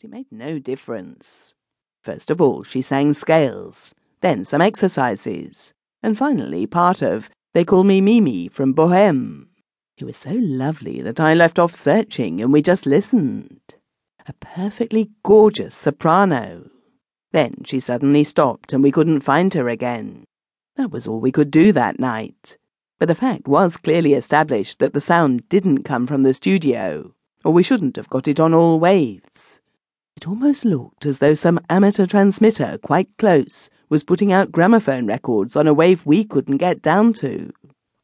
But it made no difference. First of all, she sang scales, then some exercises, and finally part of They Call Me Mimi from Bohème. It was so lovely that I left off searching and we just listened. A perfectly gorgeous soprano. Then she suddenly stopped and we couldn't find her again. That was all we could do that night. But the fact was clearly established that the sound didn't come from the studio, or we shouldn't have got it on all waves. It almost looked as though some amateur transmitter quite close was putting out gramophone records on a wave we couldn't get down to.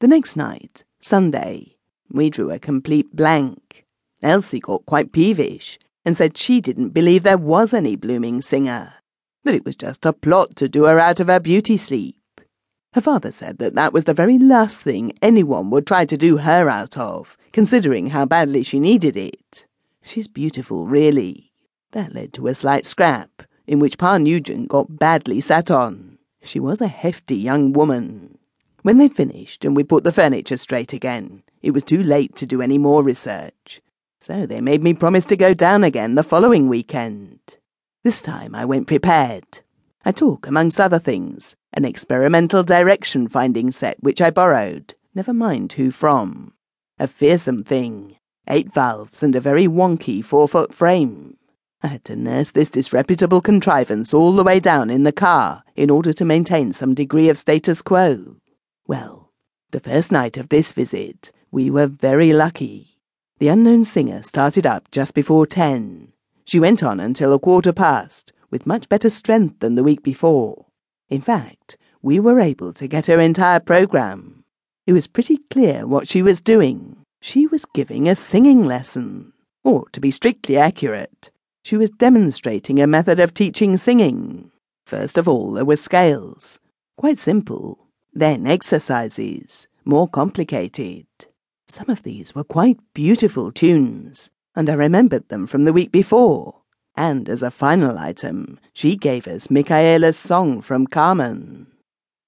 The next night, Sunday, we drew a complete blank. Elsie got quite peevish and said she didn't believe there was any blooming singer, that it was just a plot to do her out of her beauty sleep. Her father said that that was the very last thing anyone would try to do her out of, considering how badly she needed it. She's beautiful, really. That led to a slight scrap, in which Pa Nugent got badly sat on. She was a hefty young woman. When they'd finished and we put the furniture straight again, it was too late to do any more research. So they made me promise to go down again the following weekend. This time I went prepared. I took, amongst other things, an experimental direction finding set which I borrowed, never mind who from. A fearsome thing, eight valves and a very wonky four foot frame. I had to nurse this disreputable contrivance all the way down in the car in order to maintain some degree of status quo. Well, the first night of this visit, we were very lucky. The unknown singer started up just before ten. She went on until a quarter past, with much better strength than the week before. In fact, we were able to get her entire program. It was pretty clear what she was doing. She was giving a singing lesson. Or, to be strictly accurate, she was demonstrating a method of teaching singing. First of all, there were scales. Quite simple then exercises, more complicated. Some of these were quite beautiful tunes, and I remembered them from the week before. And as a final item, she gave us Micaela's song from Carmen.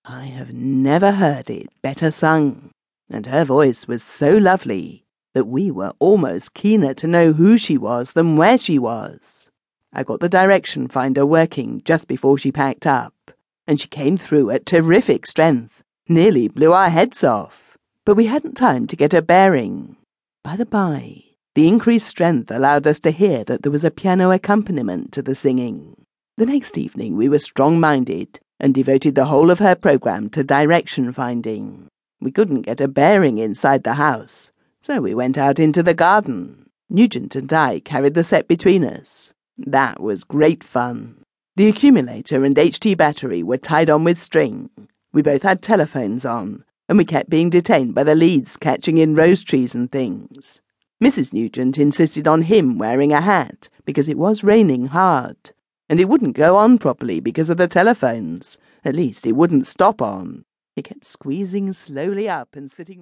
I have never heard it better sung, and her voice was so lovely that we were almost keener to know who she was than where she was. I got the direction finder working just before she packed up and she came through at terrific strength, nearly blew our heads off. But we hadn't time to get her bearing. By the by, the increased strength allowed us to hear that there was a piano accompaniment to the singing. The next evening we were strong minded and devoted the whole of her programme to direction finding. We couldn't get a bearing inside the house, so we went out into the garden. Nugent and I carried the set between us. That was great fun. The accumulator and HT battery were tied on with string. We both had telephones on, and we kept being detained by the leads catching in rose trees and things. Mrs. Nugent insisted on him wearing a hat because it was raining hard, and it wouldn't go on properly because of the telephones. At least, it wouldn't stop on. It kept squeezing slowly up and sitting.